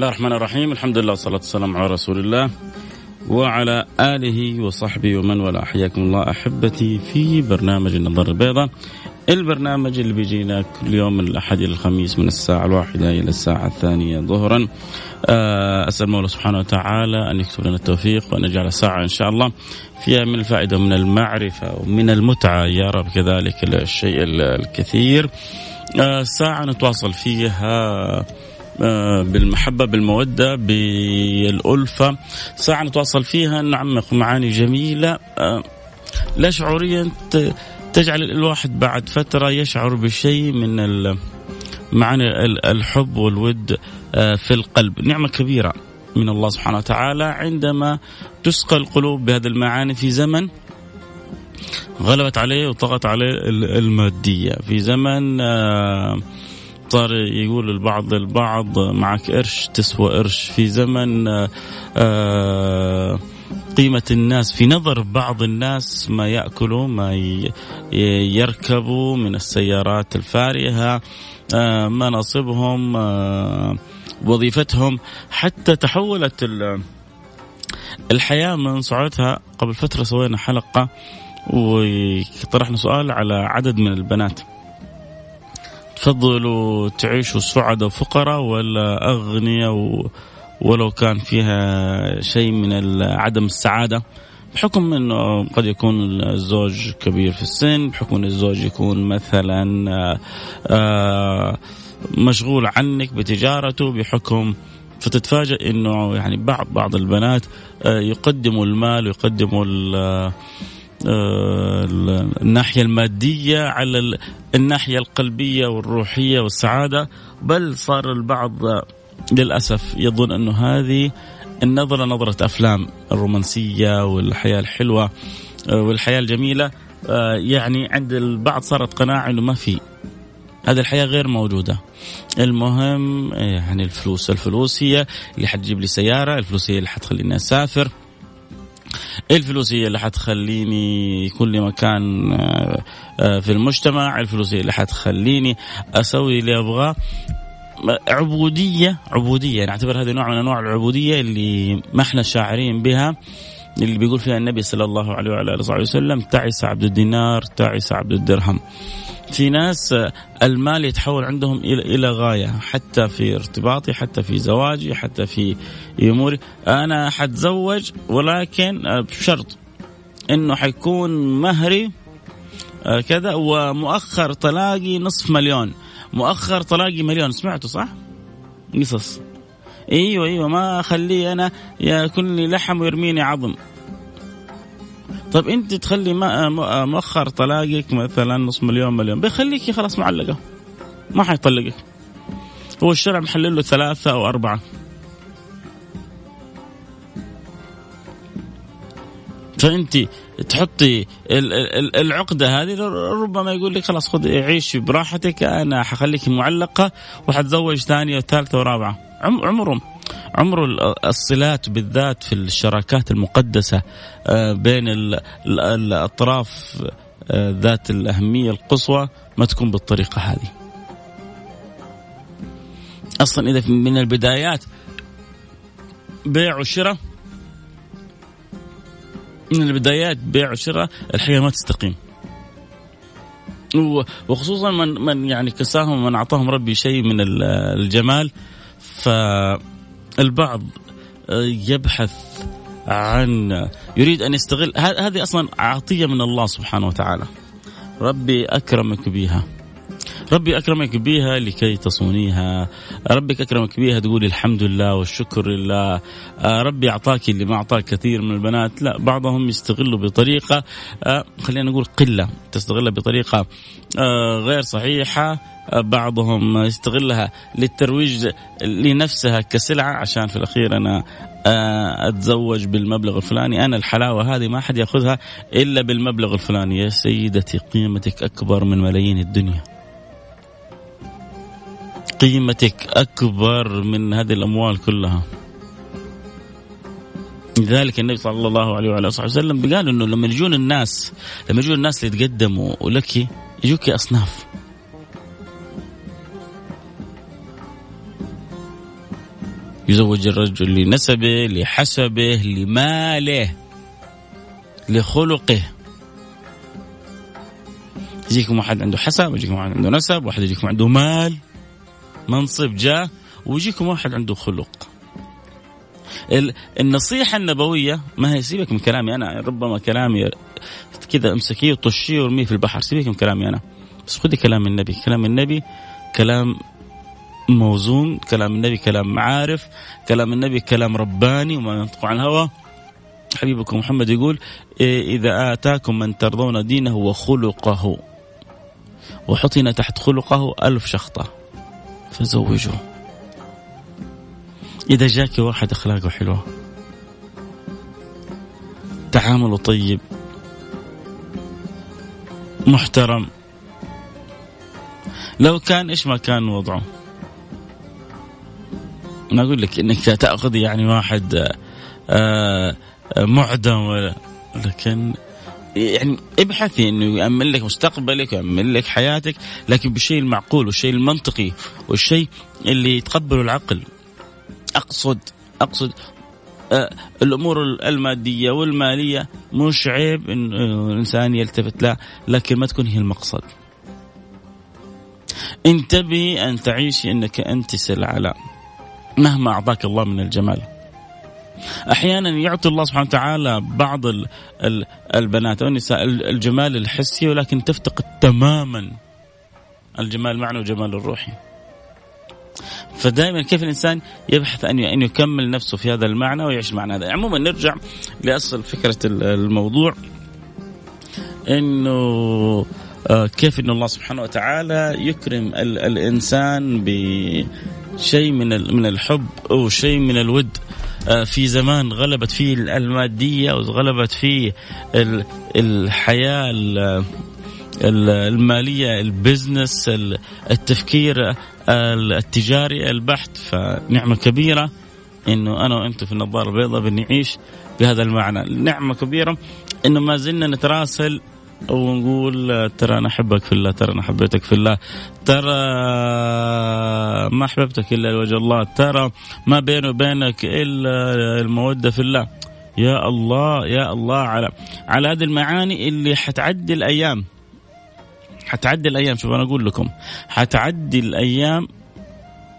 الله الرحمن الرحيم الحمد لله والصلاة والسلام على رسول الله وعلى آله وصحبه ومن والاه حياكم الله أحبتي في برنامج النظر البيضاء البرنامج اللي بيجينا كل يوم من الأحد إلى الخميس من الساعة الواحدة إلى الساعة الثانية ظهرا أسأل الله سبحانه وتعالى أن يكتب لنا التوفيق وأن يجعل ساعة إن شاء الله فيها من الفائدة ومن المعرفة ومن المتعة يا رب كذلك الشيء الكثير ساعة نتواصل فيها آه، بالمحبة بالمودة بالألفة. ساعة نتواصل فيها. نعمق معاني جميلة. آه، لا شعوريا تجعل الواحد بعد فترة يشعر بشيء من معاني الحب والود آه، في القلب. نعمة كبيرة من الله سبحانه وتعالى عندما تسقى القلوب بهذه المعاني في زمن غلبت عليه وطغت عليه المادية. في زمن صار يقول البعض للبعض معك قرش تسوى قرش. في زمن آه، قيمة الناس في نظر بعض الناس ما يأكلوا ما يركبوا من السيارات الفارهة آه، مناصبهم آه، وظيفتهم. حتى تحولت الحياة من صعودها قبل فترة سوينا حلقة وطرحنا سؤال على عدد من البنات. تفضلوا تعيشوا سعداء وفقراء ولا أغنياء ولو كان فيها شيء من عدم السعادة؟ بحكم إنه قد يكون الزوج كبير في السن بحكم إن الزوج يكون مثلا آه، مشغول عنك بتجارته بحكم فتتفاجئ إنه يعني بعض بعض البنات آه، يقدموا المال ويقدموا آه، الناحية المادية على الناحية القلبية والروحية والسعادة بل صار البعض للأسف يظن أنه هذه النظرة نظرة أفلام الرومانسية والحياة الحلوة آه، والحياة الجميلة آه، يعني عند البعض صارت قناعة أنه ما في. هذه الحياة غير موجودة. المهم يعني الفلوس الفلوس هي اللي حتجيب لي سيارة الفلوس هي اللي حتخليني أسافر. الفلوس هي اللي حتخليني لي مكان آه، آه، في المجتمع الفلوس هي اللي حتخليني أسوي اللي ابغاه عبودية عبودية نعتبر هذه نوع من أنواع العبودية اللي ما إحنا شاعرين بها اللي بيقول فيها النبي صلى الله عليه وعلى آله وصحبه وسلم تعس عبد الدينار تعس عبد الدرهم. في ناس المال يتحول عندهم إلى إلى غاية حتى في ارتباطي حتى في زواجي حتى في أموري. أنا حتزوج ولكن بشرط إنه حيكون مهري آه، كذا ومؤخر طلاقي نصف مليون. مؤخر طلاقي مليون سمعتوا صح؟ قصص إيوه إيوه ما أخليه أنا ياكل لي لحم ويرميني عظم. طيب انت تخلي مؤخر طلاقك مثلا نص مليون مليون بيخليكي خلاص معلقه ما حيطلقك. هو الشرع محلل له ثلاثة أو أربعة. فأنت تحطي العقدة هذه ربما يقول لك خلاص خذ عيشي براحتك أنا حخليك معلقة وحتزوج ثانية وثالثة ورابعة. عمرهم. عمر الصلات بالذات في الشراكات المقدسة آه، بين الأطراف آه، ذات الأهمية القصوى ما تكون بالطريقة هذه. أصلا إذا من البدايات بيع وشراء من البدايات بيع وشراء الحياة ما تستقيم. وخصوصا من من يعني كساهم من أعطاهم ربي شيء من الجمال ف البعض آه، يبحث عن يريد أن يستغل هذه أصلا عطية من الله سبحانه وتعالى. ربي أكرمك بها ربي أكرمك بها لكي تصونيها. ربك أكرمك بها تقولي الحمد لله والشكر لله. آه، ربي أعطاك اللي ما أعطاك كثير من البنات. لا بعضهم يستغلوا بطريقة آه، خلينا نقول قلة تستغلها بطريقة آه، غير صحيحة بعضهم يستغلها للترويج لنفسها كسلعة. عشان في الأخير أنا أتزوج بالمبلغ الفلاني. أنا الحلاوة هذه ما حد يأخذها إلا بالمبلغ الفلاني. يا سيدتي قيمتك أكبر من ملايين الدنيا. قيمتك أكبر من هذه الأموال كلها. لذلك النبي صلى الله عليه وعلى آله وسلم قال إنه لما يجون الناس لما يجون الناس يتقدموا لك يجوك أصناف. يزوج الرجل لنسبه لحسبه لماله لخلقه. يجيكم واحد عنده حسب يجيكم واحد عنده نسب واحد يجيكم عنده مال. منصب جاء ويجيكم واحد عنده خلق. النصيحة النبوية ما هي؟ سيبك من كلامي أنا ربما كلامي كذا أمسكيه وطشيه ورميه في البحر سيبك من كلامي أنا. بس خذي كلام النبي كلام النبي كلام موزون كلام النبي كلام عارف كلام النبي كلام رباني وما ينطق عن الهوى. حبيبكم محمد يقول إيه، إذا آتاكم من ترضون دينه وخلقه وحطنا تحت خلقه ألف شخطة فزوجوه. إذا جاك واحد أخلاقه حلوة. تعامله طيب. محترم. لو كان إيش ما كان وضعه؟ ما أقول لك إنك تأخذ يعني واحد آه، آآ معدم ولا لكن يعني ابحثي إنه يأمن لك مستقبلك ويأمن لك حياتك لكن بالشيء المعقول والشيء المنطقي والشيء اللي يتقبله العقل. أقصد أقصد آه الأمور المادية والمالية مش عيب إن الانسان يلتفت لها لكن ما تكون هي المقصد انتبهي أن تعيشي إنك أنت سلعه لا مهما أعطاك الله من الجمال أحيانا يعطي الله سبحانه وتعالى بعض البنات أو النساء الجمال الحسي ولكن تفتقد تماما الجمال المعنوي والجمال الروحي. فدائما كيف الإنسان يبحث أن أن يكمل نفسه في هذا المعنى ويعيش معنى هذا، عموما نرجع لأصل فكرة الموضوع إنه آه، كيف ان الله سبحانه وتعالى يكرم الإنسان بشيء من من الحب أو شيء من الود. آه، في زمان غلبت فيه المادية وغلبت فيه الحياة المالية ال business التفكير التجاري البحت فنعمة كبيرة إنه أنا وأنتم في النظارة البيضاء بنعيش بهذا المعنى، نعمة كبيرة إنه ما زلنا نتراسل ونقول ترى أنا أحبك في الله ترى أنا حبيتك في الله ترى ما أحببتك إلا لوجه الله ترى ما بيني وبينك إلا المودة في الله. يا الله يا الله على على هذه المعاني اللي حتعدي الأيام. حتعدي الأيام شوف أنا أقول لكم حتعدي الأيام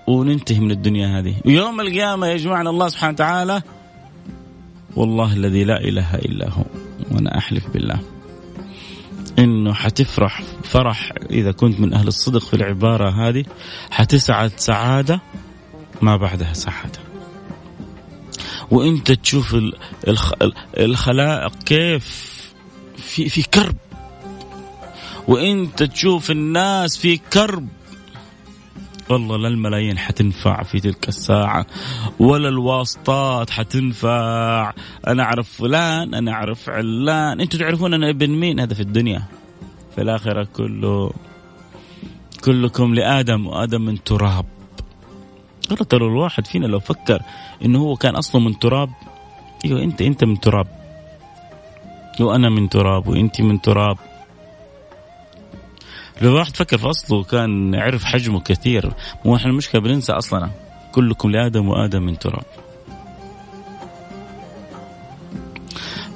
وننتهي من الدنيا هذه. ويوم القيامة يجمعنا الله سبحانه وتعالى والله الذي لا إله إلا هو وأنا أحلف بالله. إنه حتفرح فرح إذا كنت من أهل الصدق في العبارة هذه حتسعد سعادة ما بعدها سعادة. وإنت تشوف الخلائق كيف في في كرب. وانت تشوف الناس في كرب. والله لا الملايين حتنفع في تلك الساعة ولا الواسطات حتنفع. أنا أعرف فلان أنا أعرف علان. أنتم تعرفون أنا ابن مين؟ هذا في الدنيا. في الآخرة كله كلكم لآدم وآدم من تراب. ترى الواحد فينا لو فكر إنه هو كان أصله من تراب. أيوه أنت أنت من تراب. وأنا من تراب وانت من تراب. لو واحد فكر في أصله كان عرف حجمه كثير. مو إحنا المشكلة بننسى أصلنا. كلكم لآدم وآدم من تراب.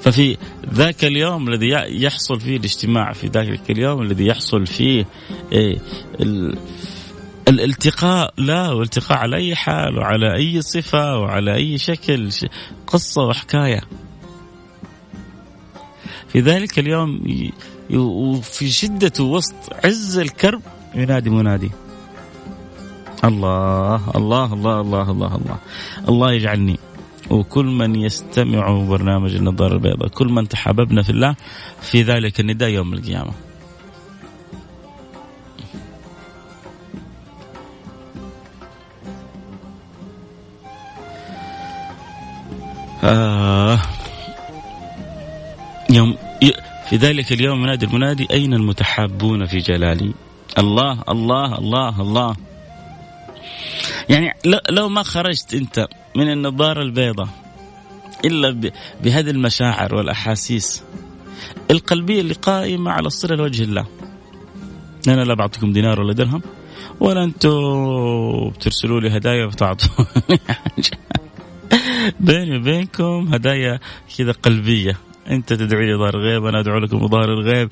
ففي ذاك اليوم الذي يحصل فيه الاجتماع في ذاك اليوم الذي يحصل فيه إيه الالتقاء لا والتقاء على أي حال وعلى أي صفة وعلى أي شكل قصة وحكاية. في ذلك اليوم وفي شدة وسط عز الكرب. ينادي منادي. الله الله الله الله الله الله. الله يجعلني. وكل من يستمع برنامج النظارة البيضاء كل من تحاببنا في الله في ذلك النداء يوم القيامة. آه. يوم في ذلك اليوم ينادي المنادي أين المتحابون في جلالي؟ الله الله الله الله. يعني لو ما خرجت أنت من النظارة البيضاء إلا بهذه المشاعر والأحاسيس القلبية اللي قائمة على الصلة لوجه الله. أنا لا بعطيكم دينار ولا درهم ولا أنتم بترسلوا لي هدايا وتعطوني بيني وبينكم هدايا كذا قلبية. أنت تدعي لي ظهر الغيب أنا أدعو لكم ظهر الغيب.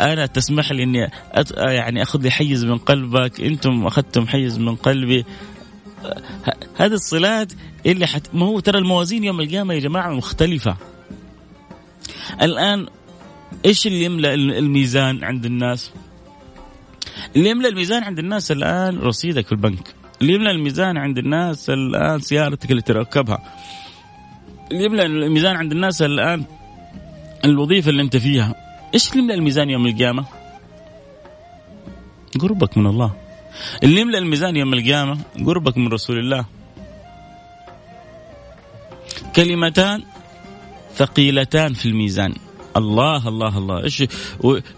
أنا تسمح لي إني يعني أخذ لي حيز من قلبك. أنتم أخذتم حيز من قلبي. هذه الصلات اللي حت... ما هو ترى الموازين يوم القيامة يا جماعة مختلفة. الآن إيش اللي يملأ الميزان عند الناس؟ اللي يملأ الميزان عند الناس الآن رصيدك في البنك. اللي يملأ الميزان عند الناس الآن سيارتك اللي تركبها. اللي يملا الميزان عند الناس الآن الوظيفة اللي أنت فيها إيش اللي يملأ الميزان يوم القيامة؟ قربك من الله. اللي يملأ الميزان يوم القيامة قربك من رسول الله. كلمتان ثقيلتان في الميزان. الله الله الله. إيش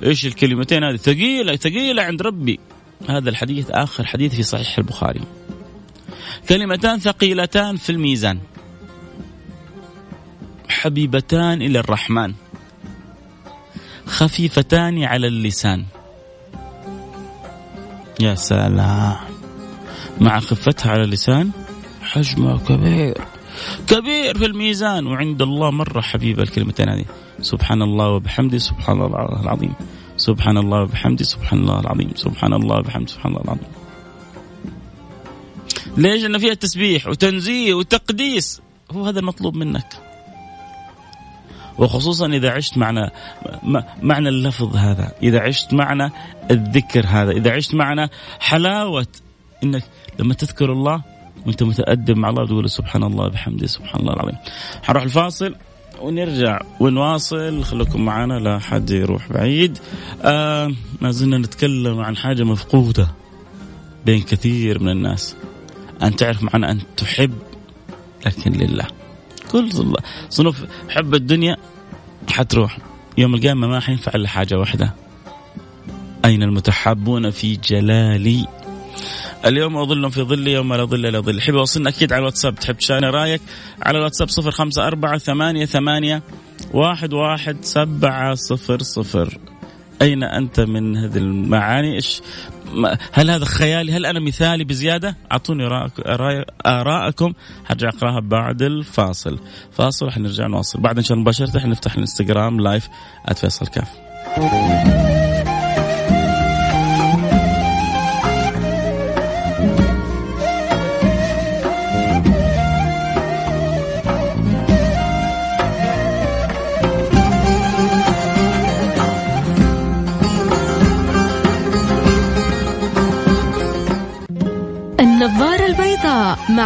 إيش الكلمتين هذه؟ ثقيلة ثقيلة عند ربي. هذا الحديث آخر حديث في صحيح البخاري. كلمتان ثقيلتان في الميزان. حبيبتان إلى الرحمن خفيفتان على اللسان. يا سلام. مع خفتها على اللسان حجمها كبير كبير في الميزان. وعند الله مرة حبيبة الكلمتين هذه. سبحان الله وبحمده سبحان الله العظيم. سبحان الله وبحمده سبحان الله العظيم. سبحان الله وبحمده سبحان الله العظيم. ليش؟ لأن فيها تسبيح وتنزيه وتقديس. هو هذا المطلوب منك. وخصوصا إذا عشت معنا معنى اللفظ هذا. إذا عشت معنا الذكر هذا. إذا عشت معنا حلاوة إنك لما تذكر الله وأنت متأدب مع الله تقول سبحان الله بحمده سبحان الله العظيم. حنروح الفاصل ونرجع ونواصل. خليكم معنا لا حد يروح بعيد. آه ما زلنا نتكلم عن حاجة مفقودة بين كثير من الناس. أن تعرف معنى أن تحب لكن لله. كل صنوف حب الدنيا حتروح. يوم القيامة ما حينفع إلا حاجة واحدة. أين المتحابون في جلالي؟ اليوم أظل في ظلي يوم لا ظل إلا ظل حبي وصلنا أكيد على الواتساب. تحب تشاركنا رأيك؟ على الواتساب صفر خمسة أربعة ثمانية ثمانية واحد واحد سبعة صفر صفر. أين أنت من هذه المعاني؟ إيش هل هذا خيالي؟ هل أنا مثالي بزيادة؟ أعطوني آراءكم. حرجع أقراها بعد الفاصل. فاصل حنرجع نواصل. بعد إن شاء الله مباشرة حنفتح الانستغرام لايف @فيصل كاف.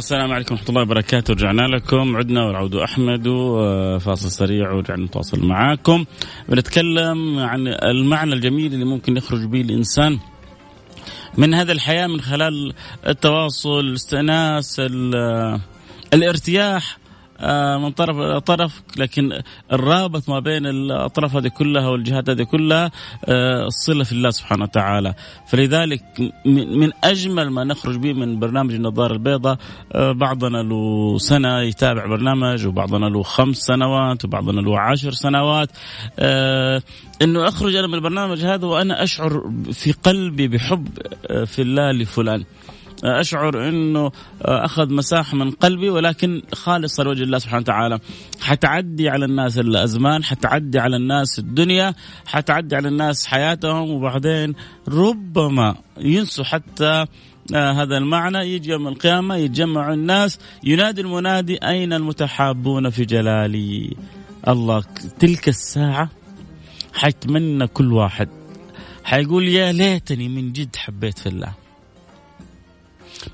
السلام عليكم ورحمة الله وبركاته. رجعنا لكم. عدنا والعود أحمد وفاصل سريع ورجعنا نتواصل معاكم. بنتكلم عن المعنى الجميل اللي ممكن يخرج به الإنسان من هذا الحياة من خلال التواصل الاستئناس الارتياح من طرف طرف لكن الرابط ما بين الأطراف هذه كلها والجهات هذه كلها آه، الصلة في الله سبحانه وتعالى. فلذلك من أجمل ما نخرج به من برنامج النظارة البيضاء آه، بعضنا له سنة يتابع برنامج وبعضنا له خمس سنوات وبعضنا له عشر سنوات. إنه أخرج أنا من البرنامج هذا وأنا أشعر في قلبي بحب في الله لفلان. أشعر إنه أخذ مساحه من قلبي ولكن خالصه لوجه الله سبحانه وتعالى. حتعدي على الناس الأزمان حتعدي على الناس الدنيا حتعدي على الناس حياتهم وبعدين ربما ينسوا حتى آه هذا المعنى. يجي يوم القيامة يتجمع الناس ينادي المنادي أين المتحابون في جلالي؟ الله تلك الساعة حيتمنى كل واحد. حيقول يا ليتني من جد حبيت في الله.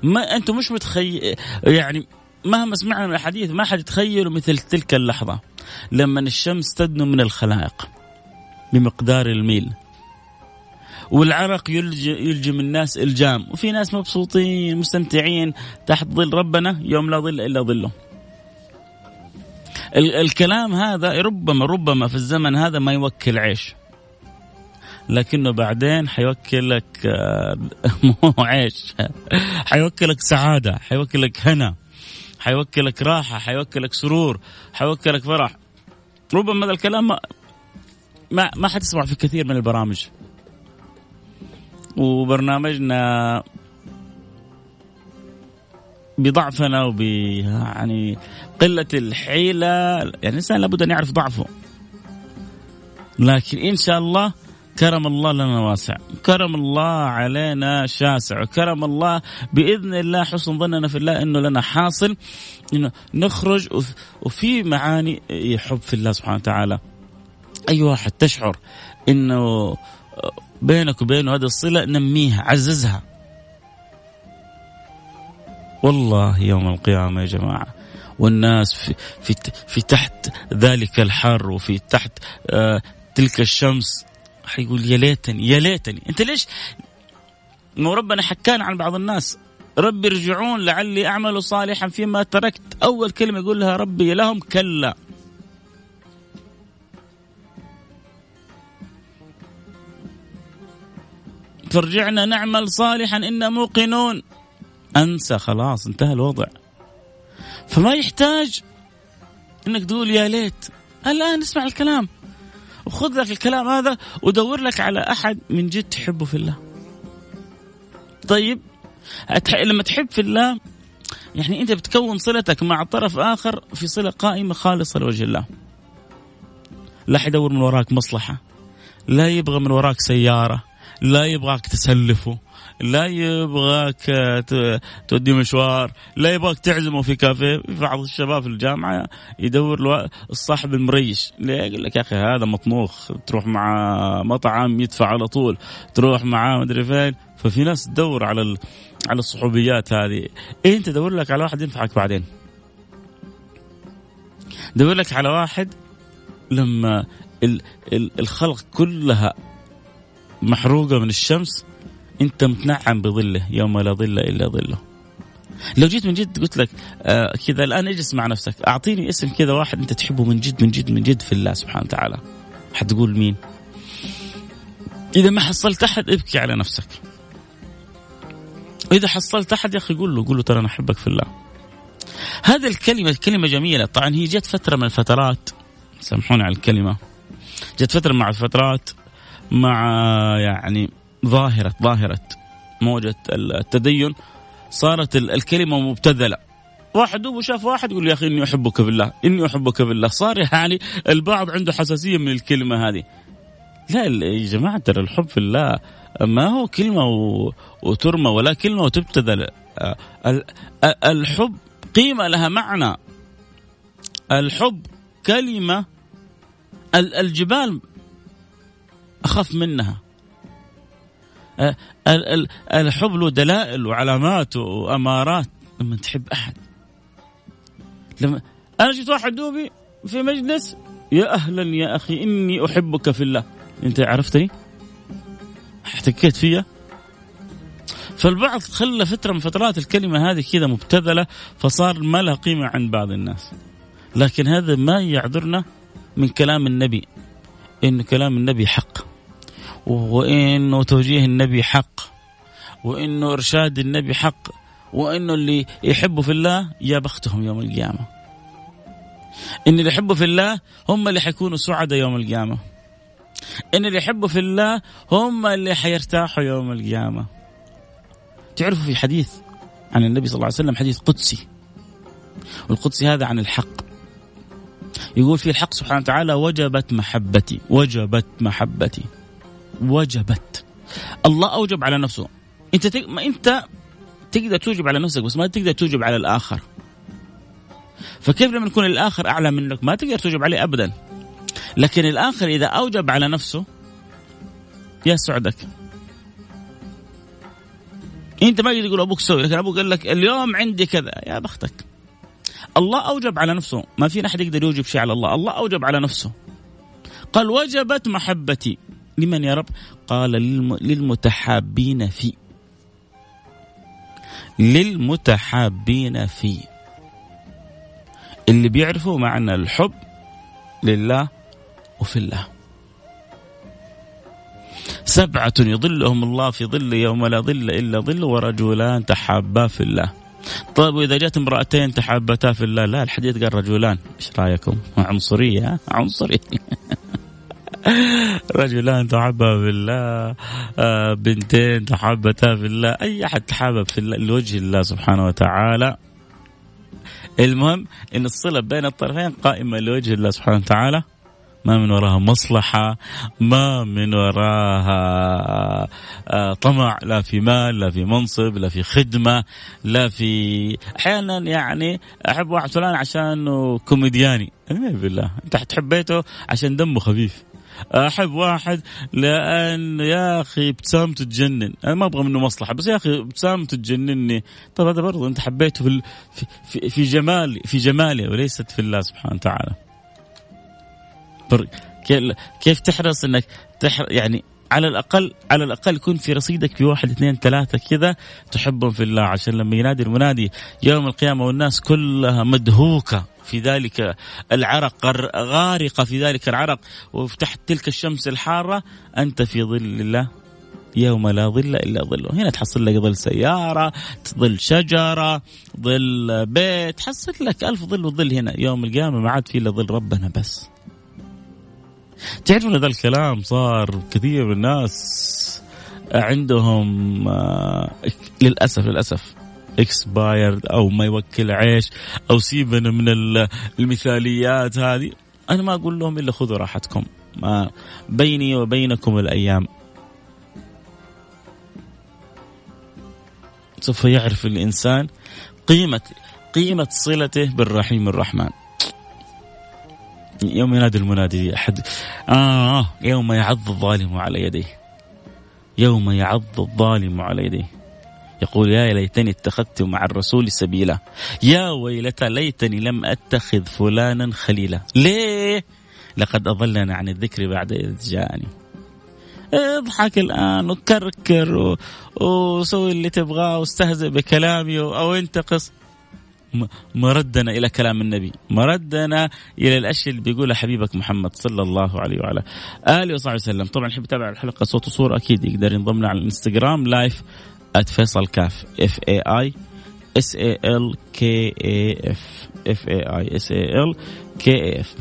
ما أنتم مش متخيل يعني مهما سمعنا من الحديث ما حد يتخيلوا مثل تلك اللحظة لما الشمس تدنو من الخلائق بمقدار الميل والعرق يلجم الناس إلجام وفي ناس مبسوطين مستمتعين تحت ظل ربنا يوم لا ظل إلا ظله. الكلام هذا ربما ربما في الزمن هذا ما يوكل عيش. لكنه بعدين حيوكلك آه، مو عيش حيوكلك سعادة حيوكلك هنا حيوكلك راحة حيوكلك سرور حيوكلك فرح. ربما هذا الكلام ما ما, ما حتسمع في كثير من البرامج. وبرنامجنا بضعفنا وب يعني قلة الحيلة. يعني الإنسان لابد أن يعرف ضعفه. لكن إن شاء الله كرم الله لنا واسع. كرم الله علينا شاسع. وكرم الله بإذن الله حسن ظننا في الله أنه لنا حاصل. أنه نخرج وفي معاني حب في الله سبحانه وتعالى. أي واحد تشعر أنه بينك وبينه هذه الصلة نميها عززها. والله يوم القيامة يا جماعة والناس في في في تحت ذلك الحر وفي تحت آه تلك الشمس حيقول يا ليتني يا ليتني. أنت ليش؟ مو ربنا حكانا عن بعض الناس. ربي ارجعون لعلي أعمل صالحا فيما تركت. أول كلمة يقول لها ربي لهم كلا. فرجعنا نعمل صالحا إنا موقنون. أنسى خلاص انتهى الوضع. فما يحتاج إنك تقول يا ليت. الآن اسمع الكلام. وخذ لك الكلام هذا ودور لك على أحد من جد تحبه في الله. طيب لما تحب في الله يعني أنت بتكون صلتك مع طرف آخر في صلة قائمة خالصة لوجه الله. لا حيدور من وراك مصلحة لا يبغى من وراك سيارة لا يبغاك تسلفه. لا يبغاك تودي مشوار لا يبغاك تعزمه في كافيه. في بعض الشباب في الجامعة يدور الصاحب المريش. ليه؟ يقول لك يا أخي هذا مطموخ تروح مع مطعم يدفع على طول تروح معاه مدري فين. ففي ناس تدور على. على الصحوبيات هذه. إيه أنت دور لك على واحد ينفعك بعدين. دور لك على واحد لما ال... ال... الخلق كلها محروقة من الشمس انت متنعم بظله يوم لا ظل الا ظله. لو جيت من جد قلت لك آه كذا الآن اجلس مع نفسك أعطيني اسم كذا واحد انت تحبه من جد من جد من جد في الله سبحانه وتعالى. حتقول مين؟ إذا ما حصلت أحد ابكي على نفسك. وإذا حصلت أحد يا أخي قول له قول له ترى أنا أحبك في الله. هذه الكلمة كلمة جميلة. طبعا هي جت فترة من الفترات. سامحوني على الكلمة. جت فترة مع الفترات مع يعني ظاهرة ظاهرة موجة التدين. صارت الكلمة مبتذلة. واحد دوب شاف واحد يقول يا أخي إني أحبك في الله إني أحبك في الله. صار يعني البعض عنده حساسية من الكلمة هذه. لا يا جماعة ترى الحب في الله ما هو كلمة وترمى ولا كلمة وتبتذل. الحب قيمة لها معنى. الحب كلمة الجبال أخف منها. الحب له دلائل وعلامات وأمارات. لما تحب أحد. لما أنا جيت واحد دوبي في مجلس يا أهلا يا أخي إني أحبك في الله. أنت عرفتني؟ احتكيت فيا. فالبعض خلى فترة من فترات الكلمة هذه كذا مبتذلة فصار ما لها قيمة عند بعض الناس. لكن هذا ما يعذرنا من كلام النبي. إن كلام النبي حق. وإنه توجيه النبي حق وإنه إرشاد النبي حق وإنه اللي يحبوا في الله يا بختهم يوم القيامة. إن اللي يحبوا في الله هم اللي حيكونوا سعداء يوم القيامة. إن اللي يحبوا في الله هم اللي حيرتاحوا يوم القيامة. تعرفوا في حديث عن النبي صلى الله عليه وسلم حديث قدسي والقدسي هذا عن الحق. يقول في الحق سبحانه وتعالى وجبت محبتي وجبت محبتي. وجبت. الله أوجب على نفسه. أنت تق... ما أنت تقدر توجب على نفسك بس ما تقدر توجب على الآخر. فكيف لما يكون الآخر أعلى منك؟ ما تقدر توجب عليه ابدا. لكن الآخر إذا أوجب على نفسه يسعدك أنت ما تقول أبوك سوي لكن أبوك قال لك اليوم عندي كذا. يا بختك. الله أوجب على نفسه. ما في أحد يقدر يوجب شيء على الله. الله أوجب على نفسه. قال وجبت محبتي. لمن يا رب؟ قال للمتحابين في للمتحابين في. اللي بيعرفوا معنى الحب لله وفي الله. سبعة يظلهم الله في ظل يوم لا ظل إلا ظل ورجلان تحابا في الله. طيب وإذا جاءت امرأتين تحابتا في الله لا الحديث قال رجلان. إيش رأيكم؟ عنصرية عنصري رجلان تحبا في الله آه بنتين تحبتا في الله أي أحد تحابب في الله لوجه الله سبحانه وتعالى. المهم إن الصلة بين الطرفين قائمة لوجه الله سبحانه وتعالى. ما من وراها مصلحة ما من وراها آه، طمع لا في مال لا في منصب لا في خدمة لا في أحيانا يعني أحب واحد فلان عشان كوميدياني. بالله أنت حتحبيته عشان دمه خفيف. أحب واحد لأن يا أخي ابتسامته تجنن أنا ما أبغى منه مصلحة بس يا أخي ابتسامته تجنني طب هذا برضه أنت حبيته في في في جمال في جماله وليست في الله سبحانه وتعالى. كيف تحرص إنك تحر يعني على الاقل على الأقل يكون في رصيدك في واحد اثنين ثلاثة كذا تحبهم في الله. عشان لما ينادي المنادي يوم القيامة والناس كلها مدهوكة. في ذلك العرق غارقة في ذلك العرق وتحت تلك الشمس الحارة أنت في ظل الله يوم لا ظل إلا ظله، هنا تحصل لك ظل سيارة، ظل شجرة، ظل بيت، تحصل لك ألف ظل وظل هنا، يوم القيامة ما عاد في إلا ظل ربنا بس. تعرفون هذا الكلام صار كثير من الناس عندهم آه، للأسف للأسف اكسبايرد أو ما يوكل عيش أو سيبنا من المثاليات هذه. أنا ما أقول لهم إلا خذوا راحتكم. ما بيني وبينكم الأيام. سوف يعرف الإنسان قيمه قيمة صلته بالرحيم الرحمن. يوم ينادي المنادي أحد. آه يوم يعض الظالم على يديه. يوم يعض الظالم على يديه. يقول يا ليتني اتخذت مع الرسول سبيلا. يا ويلتى ليتني لم أتخذ فلانا خليلا. ليه؟ لقد أضلنا عن الذكر بعد إذ جاءني. اضحك الآن وكركر وسوي اللي تبغاه واستهزئ بكلامي أو انتقص. مردنا إلى كلام النبي. مردنا إلى الأشياء اللي بيقولها حبيبك محمد صلى الله عليه وعلى آله وصحبه وسلم. طبعا يحب يتابع الحلقة صوت وصوره أكيد يقدر ينضم لنا على الإنستغرام live @فيصل كاف F A I S A L K A F F A I S A L كي اي اف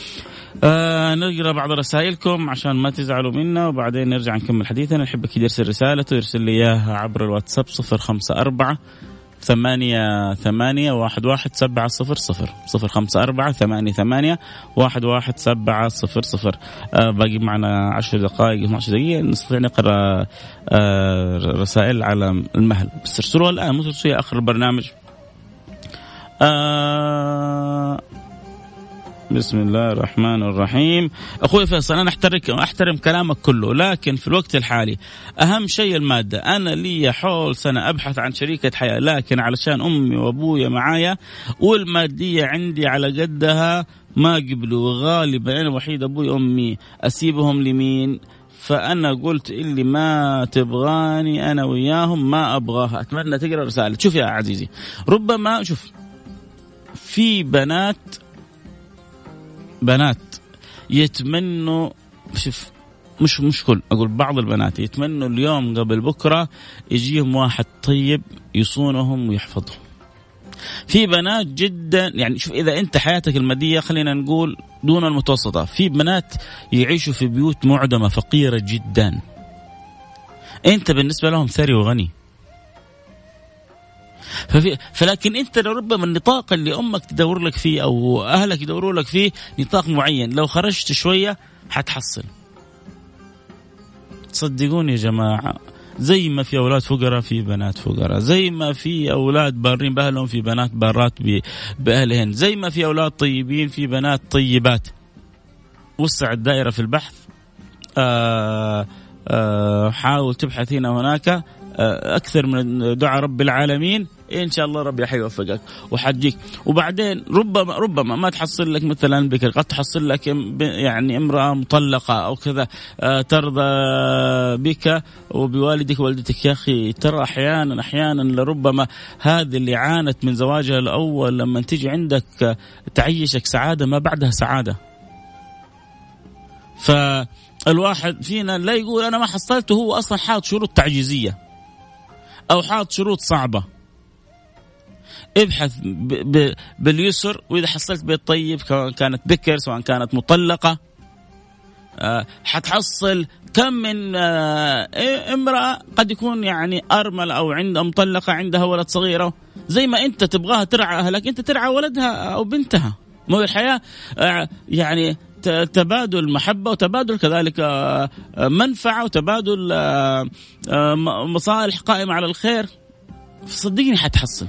نقرا بعض رسائلكم عشان ما تزعلوا منا وبعدين نرجع نكمل حديثنا. نحب أكيد يرسل رسالته يرسل لي إياها عبر الواتساب 054 ثمانية ثمانية واحد واحد سبعة صفر صفر. صفر خمسة أربعة ثمانية ثمانية واحد واحد سبعة صفر صفر. آه باقي معنا عشر دقائق 12 دقيقة. نستطيع نقرأ آه رسائل على المهل. بس ارسلوها الآن مو ترسلوها آخر البرنامج. آه بسم الله الرحمن الرحيم. أخوي فيصل أنا احترم أحترم كلامك كله لكن في الوقت الحالي أهم شيء المادة. أنا لي حول سنة أبحث عن شريكة حياة لكن علشان أمي وأبويا معايا والمادية عندي على قدها ما قبلوا. غالبا أنا وحيد أبوي وأمي. أسيبهم لمين؟ فأنا قلت اللي ما تبغاني أنا وياهم ما أبغاها. أتمنى تقرأ رسالة. شوف يا عزيزي ربما شوف في بنات بنات يتمنوا شوف مش مش كل أقول بعض البنات يتمنوا اليوم قبل بكرة يجيهم واحد طيب يصونهم ويحفظهم. في بنات جدا يعني شوف إذا أنت حياتك المادية خلينا نقول دون المتوسطة في بنات يعيشوا في بيوت معدمة فقيرة جدا. أنت بالنسبة لهم ثري وغني. ففي فلكن انت لربما النطاق اللي أمك تدور لك فيه أو أهلك يدوروا لك فيه نطاق معين. لو خرجت شوية حتحصل. صدقوني يا جماعة زي ما في أولاد فقراء في بنات فقراء. زي ما في أولاد بارين بأهلهم في بنات بارات بأهلهن. زي ما في أولاد طيبين في بنات طيبات. وسع الدائرة في البحث. آآ آآ حاول تبحث هنا وهناك. أكثر من دعاء رب العالمين. إن شاء الله ربي حيوفقك وحجيك وبعدين ربما ربما ما تحصل لك مثلا بكر قد تحصل لك يعني امرأة مطلقة أو كذا ترضى بك وبوالدك ووالدتك. يا أخي ترى أحيانا أحيانا لربما هذه اللي عانت من زواجها الأول لما تيجي عندك تعيشك سعادة ما بعدها سعادة. فالواحد فينا لا يقول أنا ما حصلته هو أصلا حاط شروط تعجيزية أو حاط شروط صعبة. ابحث ب ب باليسر وإذا حصلت بيت طيب سواء كانت بكر سواء كانت مطلقة أه حتحصل كم من أه امرأة قد يكون يعني أرملة أو عندها مطلقة عندها ولد صغيرة زي ما أنت تبغاها ترعى أهلك أنت ترعى ولدها أو بنتها. مو الحياة أه يعني تبادل محبة وتبادل كذلك منفعة وتبادل مصالح قائمة على الخير. صدقني حتحصل.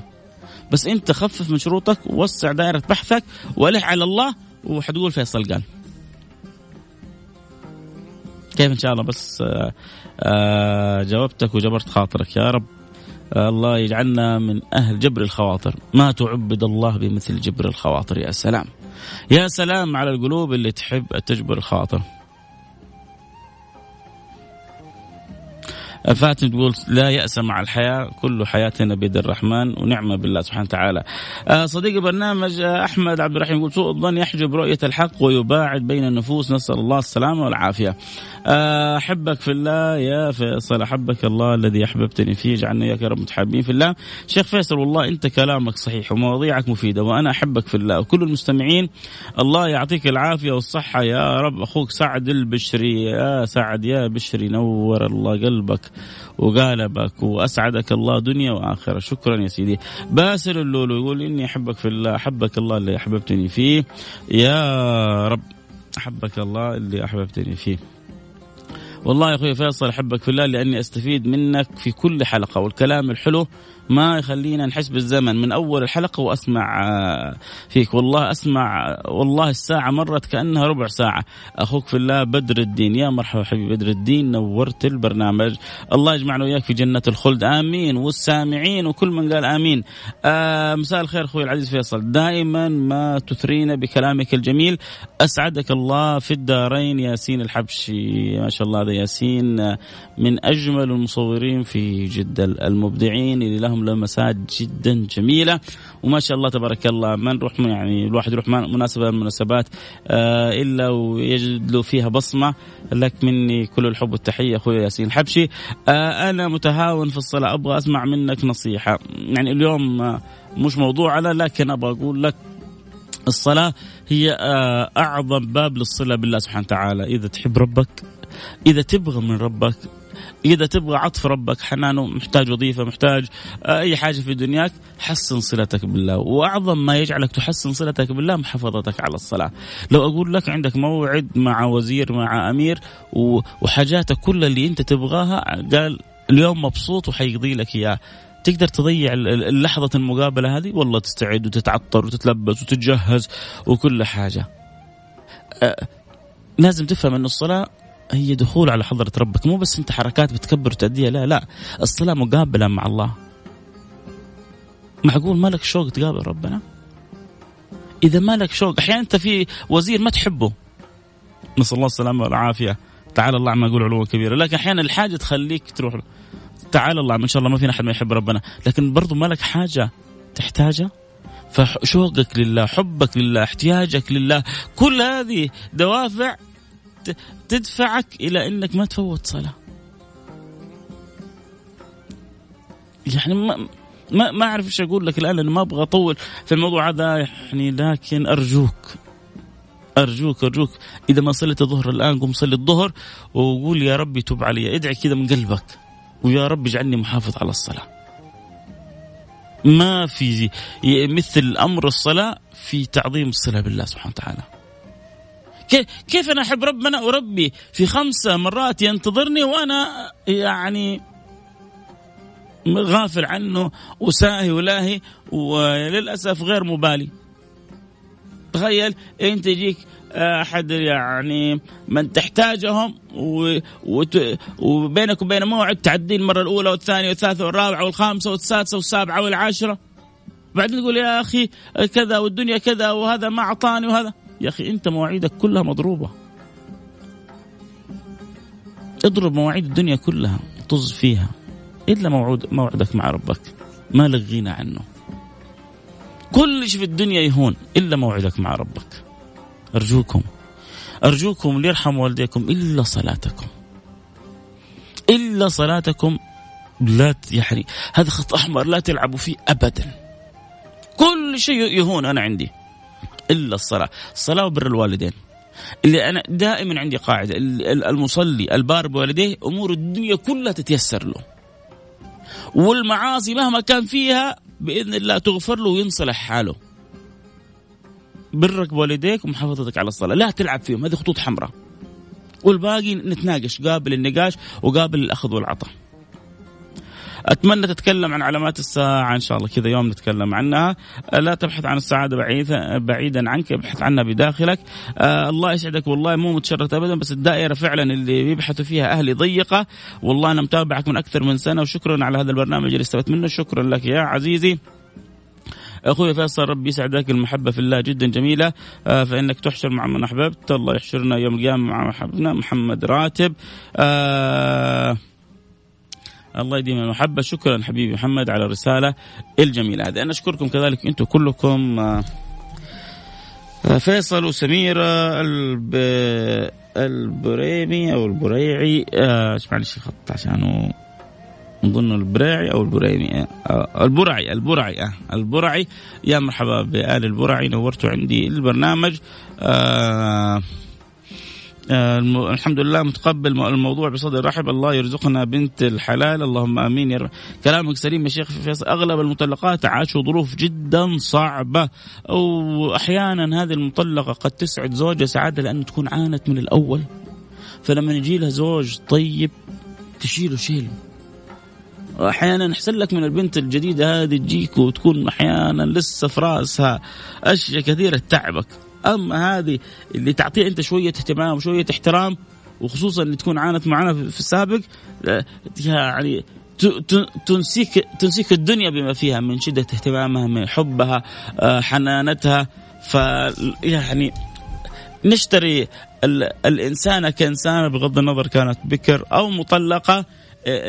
بس انت خفف من شروطك ووسع دائرة بحثك والح على الله وحتقول فيصل قال. كيف إن شاء الله بس جاوبتك وجبرت خاطرك يا رب. الله يجعلنا من أهل جبر الخواطر. ما تعبد الله بمثل جبر الخواطر يا سلام. يا سلام على القلوب اللي تحب تجبر الخاطر فاتن تقول لا يأس مع الحياة كل حياتنا بيد الرحمن ونعمة بالله سبحانه وتعالى. صديق البرنامج أحمد عبد الرحيم يقول سوء الظن يحجب رؤية الحق ويباعد بين النفوس نسأل الله السلامة والعافية. أحبك في الله يا فيصل أحبك الله الذي أحببتني فيه جعلنا إياك يا رب متحابين في الله. شيخ فيصل والله أنت كلامك صحيح ومواضيعك مفيدة وأنا أحبك في الله. وكل المستمعين الله يعطيك العافية والصحة يا رب. أخوك سعد البشري يا سعد يا بشري نور الله قلبك. وقالبك واسعدك الله دنيا وآخرة. شكرا يا سيدي. باسل اللولو يقول إني أحبك في الله أحبك الله اللي أحببتني فيه. يا رب أحبك الله اللي أحببتني فيه. والله يا أخوي فيصل أحبك في الله لأني أستفيد منك في كل حلقة والكلام الحلو ما يخلينا نحس بالزمن. من أول الحلقة وأسمع فيك. والله أسمع والله الساعة مرت كأنها ربع ساعة. أخوك في الله بدر الدين. يا مرحبا حبيبي بدر الدين نورت البرنامج. الله يجمعنا وياك في جنة الخلد. آمين. والسامعين وكل من قال آمين. آه مساء الخير أخوي العزيز فيصل. دائما ما تثرينا بكلامك الجميل. أسعدك الله في الدارين ياسين الحبشي. ما شاء الله هذا ياسين من أجمل المصورين في جدة المبدعين اللي لهم لمسات جدا جميلة. وما شاء الله تبارك الله ما نروح يعني الواحد يروح مناسبة من المناسبات آه إلا ويجد له فيها بصمة. لك مني كل الحب والتحية أخوي ياسين الحبشي آه أنا متهاون في الصلاة أبغى أسمع منك نصيحة. يعني اليوم آه مش موضوعنا لكن أبغى أقول لك الصلاة هي أعظم باب للصلة بالله سبحانه وتعالى. إذا تحب ربك إذا تبغى من ربك إذا تبغى عطف ربك حنانه محتاج وظيفة محتاج أي حاجة في دنياك حسن صلتك بالله. وأعظم ما يجعلك تحسن صلتك بالله محافظتك على الصلاة. لو أقول لك عندك موعد مع وزير مع أمير وحاجاتك كل اللي أنت تبغاها قال اليوم مبسوط وحيقضي لك إياه. تقدر تضيع لحظة المقابلة هذه؟ والله تستعد وتتعطر وتتلبس وتتجهز وكل حاجة. أه لازم تفهم أن الصلاة هي دخول على حضرة ربك. مو بس أنت حركات بتكبر وتأديها لا لا. الصلاة مقابلة مع الله. معقول مالك شوق تقابل ربنا؟ إذا مالك شوق أحيانا أنت في وزير ما تحبه. نسأل الله السلامة والعافية. تعالى الله عما يقول علوا كبيرة لكن أحيانا الحاجة تخليك تروح. له. تعالى الله إن شاء الله ما فينا أحد ما يحب ربنا. لكن برضو ما لك حاجة تحتاجها. فشوقك لله حبك لله احتياجك لله. كل هذه دوافع تدفعك إلى أنك ما تفوت صلاة. يعني ما ما ما أعرف إيش أقول لك الآن أنا ما أبغى أطول في الموضوع هذا يعني لكن أرجوك أرجوك أرجوك. إذا ما صليت الظهر الآن قم صلي الظهر وقول يا ربي تب علي. ادعي كذا من قلبك ويا رب اجعلني محافظ على الصلاة. ما في مثل أمر الصلاة في تعظيم الصلاة بالله سبحانه وتعالى. كيف أنا أحب ربنا وربي؟ في خمسه مرات ينتظرني وأنا يعني غافل عنه وساهي ولاهي وللأسف غير مبالي. تخيل أنت يجيك أحد يعني من تحتاجهم وبينك وبين موعد تعدي المره الأولى والثانية والثالثة والرابعة والخامسة والسادسة والسابعة والعاشرة. بعدين تقول يا أخي كذا والدنيا كذا وهذا ما أعطاني وهذا. يا أخي أنت مواعيدك كلها مضروبة. اضرب مواعيد الدنيا كلها طز فيها. إلا موعود موعدك مع ربك. ما لك غنى عنه. كل شيء في الدنيا يهون إلا موعدك مع ربك. أرجوكم أرجوكم ليرحم والديكم إلا صلاتكم. إلا صلاتكم لا يعني هذا خط أحمر لا تلعبوا فيه ابدا. كل شيء يهون أنا عندي. إلا الصلاة. الصلاة وبر الوالدين. اللي أنا دائما عندي قاعدة المصلي البار بوالديه أمور الدنيا كلها تتيسر له. والمعاصي مهما كان فيها بإذن الله تغفر له وينصلح حاله. برك بوالديك ومحافظتك على الصلاة. لا تلعب فيهم هذه خطوط حمراء. والباقي نتناقش قابل النقاش وقابل الأخذ والعطاء. أتمنى تتكلم عن علامات الساعة إن شاء الله. كذا يوم نتكلم عنها. لا تبحث عن السعاده بعيدا بعيدا عنك ابحث عنها بداخلك. آه الله يسعدك. والله مو متشرط ابدا بس الدائرة فعلا اللي بيبحثوا فيها أهلي ضيقة. والله أنا متابعك من أكثر من سنة وشكرا على هذا البرنامج اللي استفدت منه. شكرا لك يا عزيزي. أخوي فيصل ربي يسعدك المحبة في الله جدا جميلة. آه فإنك تحشر مع من أحببت. الله يحشرنا يوم القيامة مع محبنا محمد راتب. آه الله يديم المحبة. شكرا حبيبي محمد على الرسالة الجميلة هذه. أنا أشكركم كذلك أنتم كلكم. آه، فيصل وسميرة الب... البريمي أو البريعي. آه معلش خط عشانه نظن البراعي أو البريمي. آه البرعي البرعي البرعي. يا مرحبا بآل البرعي. نورتوا عندي البرنامج. آه الحمد لله متقبل الموضوع بصدر رحب. الله يرزقنا بنت الحلال. اللهم آمين. يا كلامك سليم يا شيخ فيصل. أغلب المطلقات عاشوا ظروف جدا صعبة. واحيانا هذه المطلقة قد تسعد زوجها سعادة لأنه تكون عانت من الأول. فلما يجي لها زوج طيب تشيله شيل. أحيانا احسن لك من البنت الجديدة هذه تجيك وتكون أحيانا لسه في رأسها أشياء كثيرة تتعبك اما هذه اللي تعطيها أنت شوية اهتمام وشوية احترام وخصوصا اللي تكون عانت معنا في السابق آه، يعني تنسيك تنسيك الدنيا بما فيها من شدة اهتمامها من حبها آه، حنانتها. ف يعني نشتري الانسانه كانسانه بغض النظر كانت بكر أو مطلقة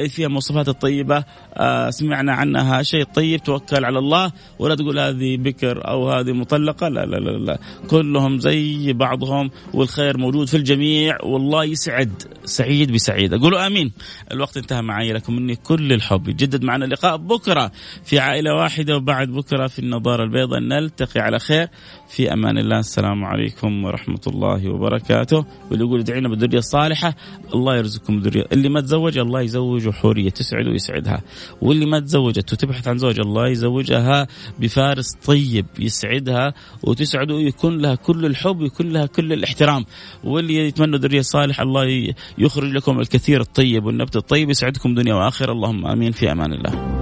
فيها المواصفات الطيبة. آه، سمعنا عنها شيء طيب توكل على الله ولا تقول هذه بكر أو هذه مطلقة لا لا لا لا. كلهم زي بعضهم والخير موجود في الجميع والله يسعد سعيد بسعيد. قولوا آمين. الوقت انتهى معي لكم مني كل الحب. يتجدد معنا اللقاء بكرة في عائلة واحدة وبعد بكرة في النظارة البيضاء. نلتقي على خير. في أمان الله. السلام عليكم ورحمة الله وبركاته. واللي يقول ادعينا بالذرية الصالحة الله يرزقكم الذريه اللي ما تزوج الله يزوجه حورية تسعد ويسعدها. واللي ما تزوجت وتبحث عن زوج الله يزوجها بفارس طيب يسعدها وتسعده ويكون لها كل الحب ويكون لها كل الاحترام. واللي يتمنى ذرية صالحه الله يخرج لكم الكثير الطيب والنبت الطيب يسعدكم دنيا وآخرة. اللهم آمين في أمان الله.